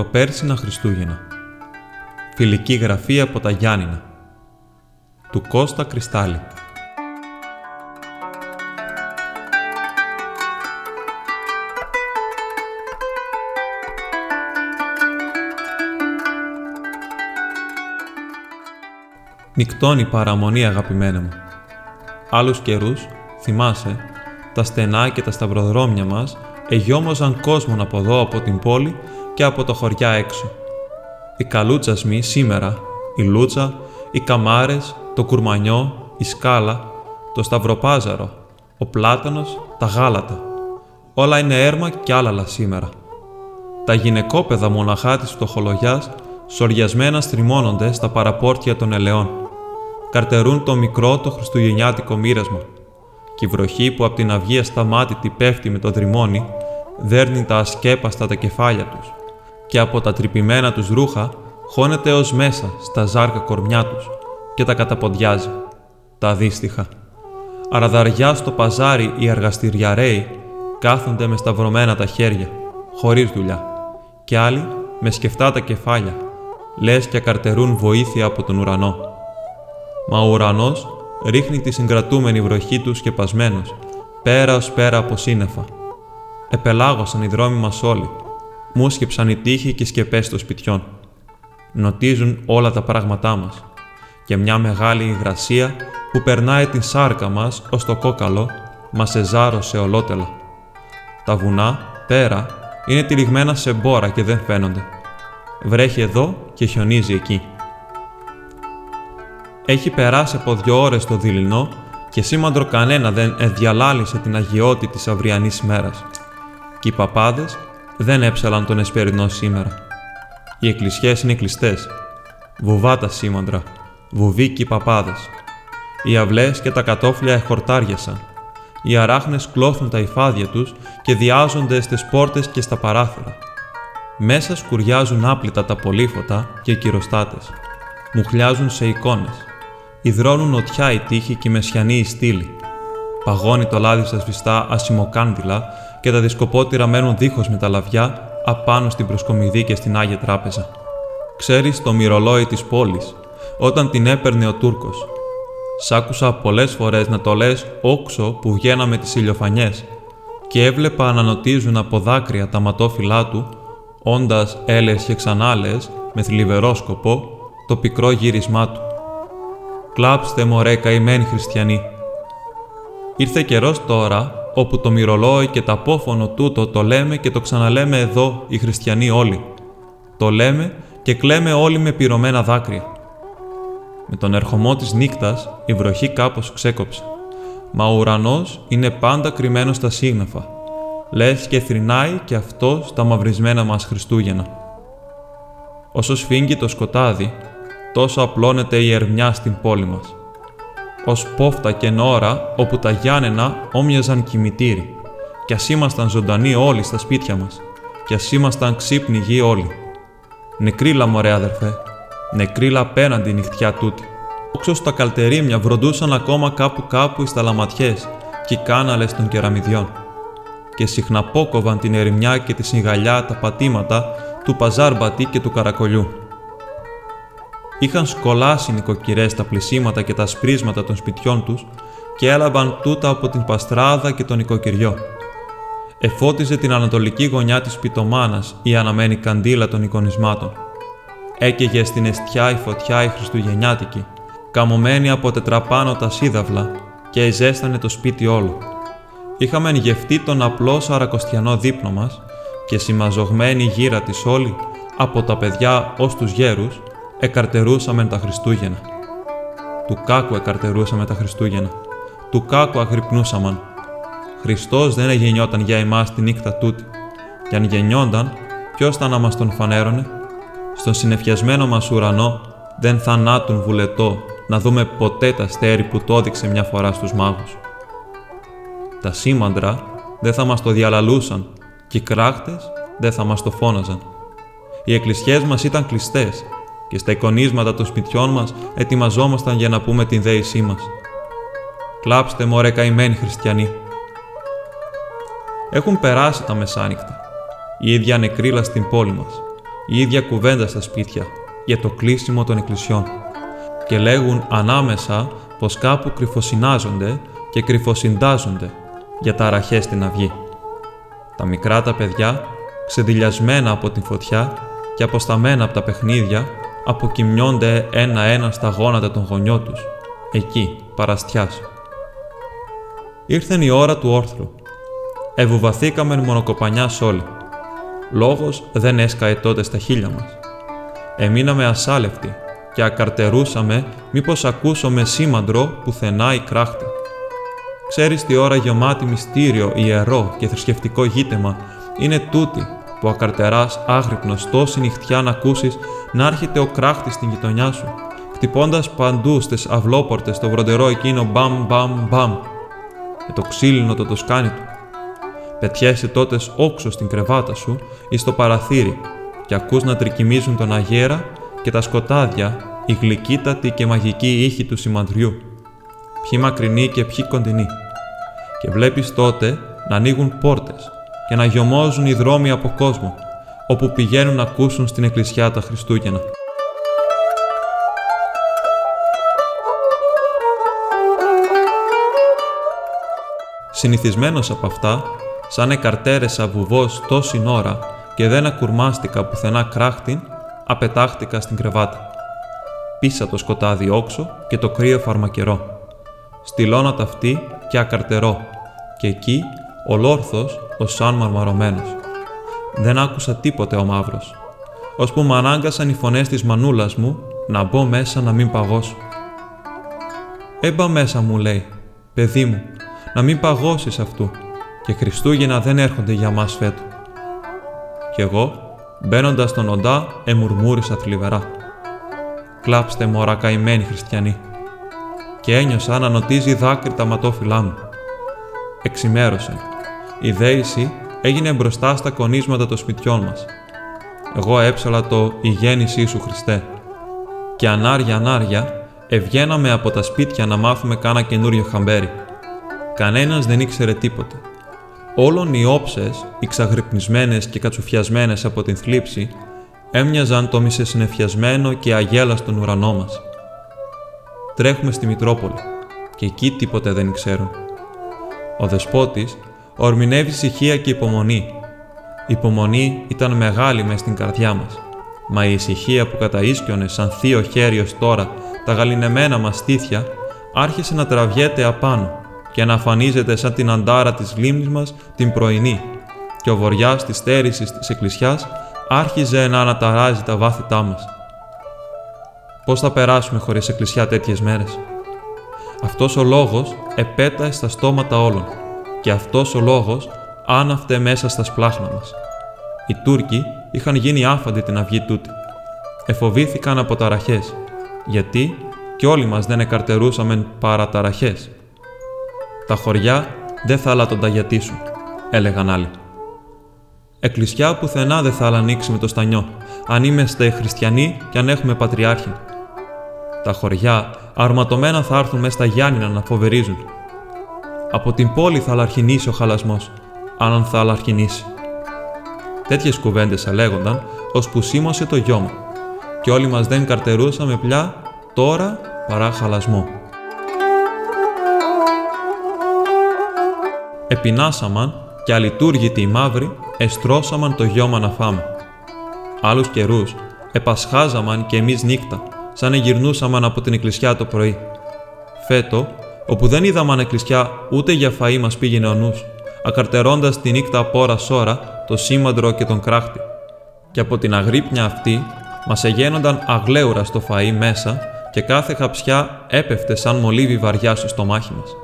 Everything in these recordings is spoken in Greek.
Προπέρσινα Χριστούγεννα. Φιλική γραφή από τα Γιάννηνα. Του Κώστα Κρυστάλλη. Νικτώνει παραμονή αγαπημένα μου. Άλλους καιρούς, θυμάσαι, τα στενά και τα σταυροδρόμια μας εγιόμοζαν κόσμον από εδώ από την πόλη και από το χωριά έξω. Οι καλούτσασμοι σήμερα, η λούτσα, οι καμάρες, το κουρμανιό, η σκάλα, το σταυροπάζαρο, ο πλάτανος, τα γάλατα. Όλα είναι έρμα κι άλλαλα σήμερα. Τα γυναικόπαιδα μοναχά της φτωχολογιάς σοριασμένα στριμώνονται στα παραπόρτια των ελαιών. Καρτερούν το μικρό το χριστουγεννιάτικο μοίρασμα και η βροχή που από την αυγή ασταμάτητη πέφτει με το δρυμόνι, δέρνει τα ασκέπαστα τα κεφάλια τους και από τα τρυπημένα τους ρούχα χώνεται ως μέσα στα ζάρκα κορμιά τους και τα καταποντιάζει, τα αδίστοιχα. Αραδαριά στο παζάρι οι αργαστηριαρέοι κάθονται με σταυρωμένα τα χέρια, χωρίς δουλειά, και άλλοι με σκεφτά τα κεφάλια, λες και καρτερούν βοήθεια από τον ουρανό. Μα ο ουρανός ρίχνει τη συγκρατούμενη βροχή τους σκεπασμένος, πέρας ως πέρα από σύννεφα. Επελάγωσαν οι δρόμοι μας όλοι, μουσκεψαν οι τείχοι και οι σκεπές των σπιτιών. Νοτίζουν όλα τα πράγματά μας και μια μεγάλη υγρασία που περνάει την σάρκα μας ως το κόκαλο μας εζάρωσε ολότελα. Τα βουνά, πέρα, είναι τυλιγμένα σε μπόρα και δεν φαίνονται. Βρέχει εδώ και χιονίζει εκεί. Έχει περάσει από δύο ώρες το δειλινό και σήμαντρο κανένα δεν εδιαλάλησε την αγιότητα της αυριανής μέρας. Και οι παπάδες δεν έψαλαν τον εσπερινό σήμερα. Οι εκκλησιές είναι κλειστές. Βουβά τα σήμαντρα, βουβοί και οι παπάδες. Οι αυλές και τα κατόφλια εχορτάριασαν. Οι αράχνες κλώθουν τα υφάδια τους και διάζονται στις πόρτες και στα παράθυρα. Μέσα σκουριάζουν άπλυτα τα πολύφωτα και οι κυροστάτες. Μουχλιάζουν σε εικόνες υδρώνουν νοτιά οι τείχοι και οι μεσιανοί οι στήλοι. Παγώνει το λάδι στα σβηστά ασημοκάνδυλα και τα δισκοπότηρα μένουν δίχως με τα λαβιά απάνω στην προσκομιδή και στην Άγια Τράπεζα. Ξέρεις το μυρολόι της πόλης, όταν την έπαιρνε ο Τούρκος. Σ' άκουσα πολλές φορές να το λες όξο που βγαίναμε τις ηλιοφανιές και έβλεπα να νοτίζουν από δάκρυα τα ματόφυλά του, όντας έλες και ξανάλες με θλιβερό σκοπό το πικρό γύρισμά του. Κλάψτε μωρέ καημένοι χριστιανοί. Ήρθε καιρός τώρα όπου το μυρολόι και το απόφωνο τούτο το λέμε και το ξαναλέμε εδώ οι χριστιανοί όλοι. Το λέμε και κλαίμε όλοι με πυρωμένα δάκρυα. Με τον ερχομό της νύκτας η βροχή κάπως ξέκοψε. Μα ο ουρανός είναι πάντα κρυμμένος στα σύγναφα. Λες και θρυνάει και αυτό στα μαυρισμένα μας Χριστούγεννα. Όσο σφίγγει το σκοτάδι, τόσο απλώνεται η ερμιά στην πόλη μας. Ως πόφτα και νόρα όπου τα Γιάννενα όμοιαζαν κημητήρι, κι ας ήμασταν ζωντανοί όλοι στα σπίτια μας, κι ας ήμασταν ξύπνοι γη όλοι. Νεκρίλα μωρέ αδερφέ, νεκρίλα απέναντι νυχτιά τούτη. Όξω στα καλτερίμια βροντούσαν ακόμα κάπου κάπου εις τα λαματιές και οι κάναλες των κεραμιδιών. Και συχναπόκοβαν την ερημιά και τη σιγαλιά τα πατήματα του παζάρμπατη και του καρακολιού. Είχαν σκολάσει νοικοκυρές τα πλησίματα και τα σπρίσματα των σπιτιών τους και έλαβαν τούτα από την παστράδα και τον νοικοκυριό. Εφώτιζε την ανατολική γωνιά της πιτομάνας η αναμένη καντήλα των εικονισμάτων. Έκαιγε στην αιστιά η φωτιά η χριστουγεννιάτικη, καμωμένη από τετραπάνω τα σύδαυλα και εζέστανε το σπίτι όλο. Είχαμε γευτεί τον απλό σαρακοστιανό δείπνο μας και συμμαζογμένη γύρα της όλη, από τα παιδιά ως τους γέρους, εκαρτερούσαμε τα Χριστούγεννα. Του κάκου εκαρτερούσαμε τα Χριστούγεννα. Του κάκου αγρυπνούσαμαν. Χριστός δεν γεννιόταν για εμάς τη νύχτα τούτη. Κι αν γεννιόνταν, ποιος θα να μας τον φανέρωνε. Στον συνεφιασμένο μας ουρανό δεν θανάτουν βουλετό να δούμε ποτέ τα στέρι που το έδειξε μια φορά στους μάγους. Τα σήμαντρα δεν θα μας το διαλαλούσαν και οι κράχτες δεν θα μας το φώναζαν. Οι εκκλησιές μας ήταν κλειστές και στα εικονίσματα των σπιτιών μας ετοιμαζόμασταν για να πούμε την δέησή μας. Κλάψτε μωρέ καημένοι χριστιανοί. Έχουν περάσει τα μεσάνυχτα. Η ίδια νεκρίλα στην πόλη μας. η ίδια κουβέντα στα σπίτια για το κλείσιμο των εκκλησιών και λέγουν ανάμεσα πως κάπου κρυφοσυνάζονται και κρυφοσυντάζονται για τα αραχές στην αυγή. Τα μικρά τα παιδιά, ξεδιλιασμένα από την φωτιά και αποσταμένα από τα παιχνίδια, αποκοιμιώνται ένα-ένα στα γόνατα των γονιών τους, εκεί, παραστιάς. Ήρθεν η ώρα του όρθρου. Ευουβαθήκαμε μονοκοπανιάς όλοι. Λόγος δεν έσκαε τότε στα χείλια μας. Εμείναμε ασάλευτοι και ακαρτερούσαμε μήπως ακούσουμε σήμαντρο πουθενά η κράχτη. Ξέρεις τι ώρα γεμάτη μυστήριο, ιερό και θρησκευτικό γήτεμα είναι τούτη που ακαρτεράς άγρυπνος τόση νυχτιά να ακούσεις να έρχεται ο κράχτης στην γειτονιά σου, χτυπώντας παντού στις αυλόπορτες το βροντερό εκείνο μπαμ μπαμ μπαμ με το ξύλινο το τοσκάνι του. Πετιέσαι τότες όξω στην κρεβάτα σου ή στο παραθύρι και ακούς να τρικυμίζουν τον αγέρα και τα σκοτάδια, η γλυκύτατη και μαγική ήχη του σημαντριού. Ποιοι μακρινοί και ποιοι κοντινοί. Και βλέπεις τότε να ανοίγουν πόρτες και να γιωμώζουν οι δρόμοι από κόσμο, όπου πηγαίνουν να ακούσουν στην εκκλησιά τα Χριστούγεννα. Συνηθισμένος από αυτά, σαν εκαρτέρεσα βουβός τόση ώρα και δεν ακουρμάστηκα πουθενά κράχτην, απετάχτηκα στην κρεβάτα. Πίσα το σκοτάδι όξο και το κρύο φαρμακερό. Στυλώνα ταυτή και ακαρτερό και εκεί ολόρθος ο σαν μαρμαρωμένος. Δεν άκουσα τίποτε ο μαύρος, ώσπου με ανάγκασαν οι φωνές της μανούλας μου να μπω μέσα να μην παγώσω. «Έμπα μέσα» μου λέει, «παιδί μου, να μην παγώσεις αυτού και Χριστούγεννα δεν έρχονται για μας φέτο». Κι εγώ, μπαίνοντας στον οντά, εμουρμούρισα θλιβερά. «Κλάψτε μωρά καημένοι χριστιανοί» και ένιωσα να νοτίζει δάκρυ τα ματόφυλά μου. Εξημέρωσε. Η δέηση έγινε μπροστά στα κονίσματα των σπιτιών μας. Εγώ έψαλα το «Η γέννησή σου Χριστέ» και ανάρια ανάρια ευγαίναμε από τα σπίτια να μάθουμε κάνα καινούριο χαμπέρι. Κανένας δεν ήξερε τίποτε. Όλων οι όψες, οι ξαγρυπνισμένες και κατσουφιασμένες από την θλίψη, έμοιαζαν το μισεσυνεφιασμένο και αγέλαστον ουρανό μας. Τρέχουμε στη Μητρόπολη και εκεί τίποτε δεν ξέρουν. Ο δεσπότης ορμηνεύει ησυχία και υπομονή. Η υπομονή ήταν μεγάλη μες στην καρδιά μας, μα η ησυχία που καταΐσκιονε σαν θείο χέρι ως τώρα τα γαλινεμένα μας στήθια άρχισε να τραβιέται απάνω και να αφανίζεται σαν την αντάρα της λίμνης μας την πρωινή και ο βοριάς της στέρησης της εκκλησιάς άρχιζε να αναταράζει τα βάθητά μας. Πώς θα περάσουμε χωρίς εκκλησιά τέτοιες μέρες; Αυτός ο λόγος επέταε στα στόματα όλων και αυτός ο λόγος άναυτε μέσα στα σπλάχνα μας. Οι Τούρκοι είχαν γίνει άφαντοι την αυγή τούτη. Εφοβήθηκαν από ταραχές, γιατί κι όλοι μας δεν εκαρτερούσαμε παραταραχές. Τα χωριά δεν θα τον ταγιατήσουν, έλεγαν άλλοι. Εκκλησιά πουθενά δεν θα ανοίξει με το στανιό, αν είμαστε χριστιανοί και αν έχουμε πατριάρχη. Τα χωριά αρματωμένα θα έρθουν μέσα στα Γιάννηνα να φοβερίζουν. Από την πόλη θα αλαρχινήσει ο χαλασμός, αν θα αλαρχινήσει. Τέτοιες κουβέντες αλέγονταν, ώσπου σίμωσε το γιώμα, και όλοι μας δεν καρτερούσαμε πια τώρα παρά χαλασμό. Επινάσαμαν και αλειτούργητοι οι μαύροι εστρώσαμαν το γιώμα να φάμε. Άλλους καιρούς επασχάζαμαν και εμείς νύχτα, σαν γυρνούσαμαν από την εκκλησιά το πρωί. Φέτο, όπου δεν είδαμαν εκκλησιά ούτε για φαΐ μας πήγαινε ο νους, ακαρτερώντας τη νύχτα από ώρα σώρα το σήμαντρο και τον κράχτη. Και από την αγρύπνια αυτή μας εγένονταν αγλέουρα στο φαΐ μέσα και κάθε χαψιά έπεφτε σαν μολύβι βαριά στο στομάχι μας.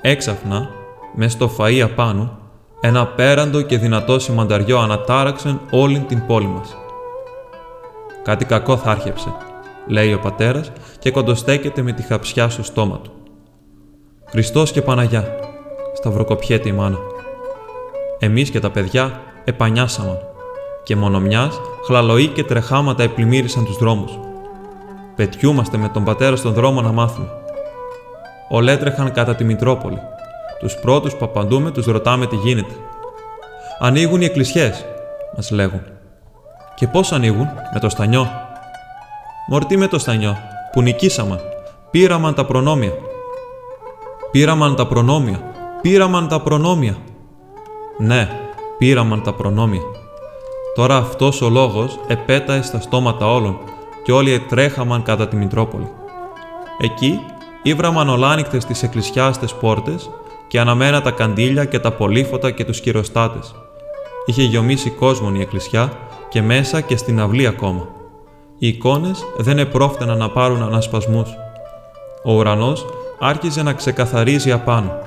Έξαφνα, μες στο φαΐ απάνω, ένα πέραντο και δυνατό σημανταριό ανατάραξεν όλη την πόλη μας. Κάτι κακό θα άρχεψε, λέει ο πατέρας και κοντοστέκεται με τη χαψιά στο στόμα του. Χριστός και Παναγιά, σταυροκοπιέται η μάνα. Εμείς και τα παιδιά επανιάσαμε και μόνο μιας χλαλοή και τρεχάματα επλημμύρισαν τους δρόμους. Πετιούμαστε με τον πατέρα στον δρόμο να μάθουμε. Ολέτρεχαν κατά τη Μητρόπολη. Τους πρώτους που απαντούμε τους ρωτάμε τι γίνεται. Ανοίγουν οι εκκλησιές, μας λέγουν. Και πώς ανοίγουν, με το στανιό. Μορτί με το στανιό, που νικήσαμε. Πήραμαν τα προνόμια. Πήραμαν τα προνόμια. Πήραμαν τα προνόμια. Ναι, πήραμαν τα προνόμια. Τώρα αυτός ο λόγος επέταε στα στόματα όλων και όλοι ετρέχαμαν κατά τη Μητρόπολη. Εκεί ήβραμαν ολάνυχτες τις εκκλησιάστες πόρτες και αναμένα τα καντήλια και τα πολύφωτα και τους κυροστάτες. Είχε γιομίσει κόσμον η εκκλησιά και μέσα και στην αυλή ακόμα. Οι εικόνες δεν επρόφτεναν να πάρουν ανασπασμούς. Ο ουρανός άρχιζε να ξεκαθαρίζει απάνω.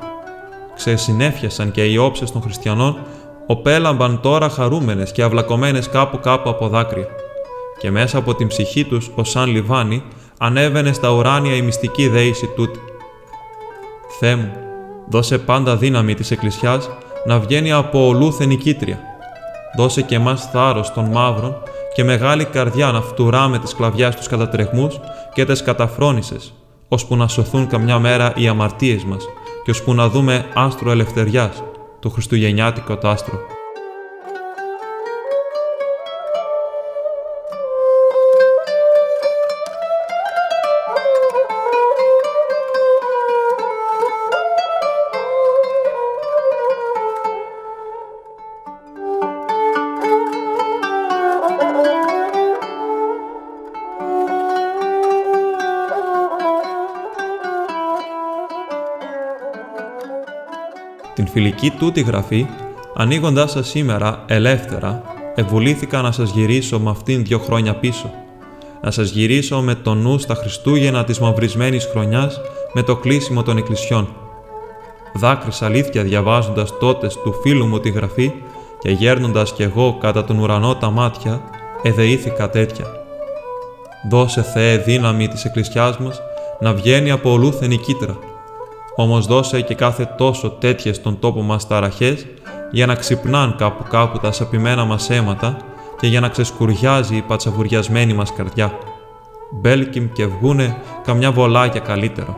Ξεσυνέφιασαν και οι όψες των χριστιανών οπέλαμπαν τώρα χαρούμενες και αυλακωμένες κάπου κάπου από δάκρυα. Και μέσα από την ψυχή τους, ως σαν λιβάνι, ανέβαινε στα ουράνια η μυστική δέηση τούτη. Θεέ μου, δώσε πάντα δύναμη της Εκκλησιάς να βγαίνει από ολούθεν νικήτρια. Δώσε και εμάς θάρρος των μαύρων και μεγάλη καρδιά να φτουράμε τις κλαβιάς τους κατατρεχμούς και τις καταφρόνησες, ώσπου να σωθούν καμιά μέρα οι αμαρτίες μας και ώσπου να δούμε άστρο ελευθεριάς, το χριστουγεννιάτικο τάστρο. Την φιλική τούτη γραφή, ανοίγοντάς σας σήμερα ελεύθερα, ευουλήθηκα να σας γυρίσω με αυτήν δύο χρόνια πίσω. Να σας γυρίσω με το νου στα Χριστούγεννα της μαυρισμένης χρονιάς με το κλείσιμο των εκκλησιών. Δάκρυσα αλήθεια διαβάζοντας τότε του φίλου μου τη γραφή και γέρνοντας κι εγώ κατά τον ουρανό τα μάτια, εδεήθηκα τέτοια. Δώσε Θεέ δύναμη της εκκλησιάς μας να βγαίνει από ολούθενη κίτρα, όμως δώσε και κάθε τόσο τέτοιες στον τόπο μας ταραχές για να ξυπνάν κάπου κάπου τα σαπημένα μας αίματα και για να ξεσκουριάζει η πατσαβουριασμένη μας καρδιά. Μπέλκιμ και βγούνε καμιά βολάκια καλύτερο.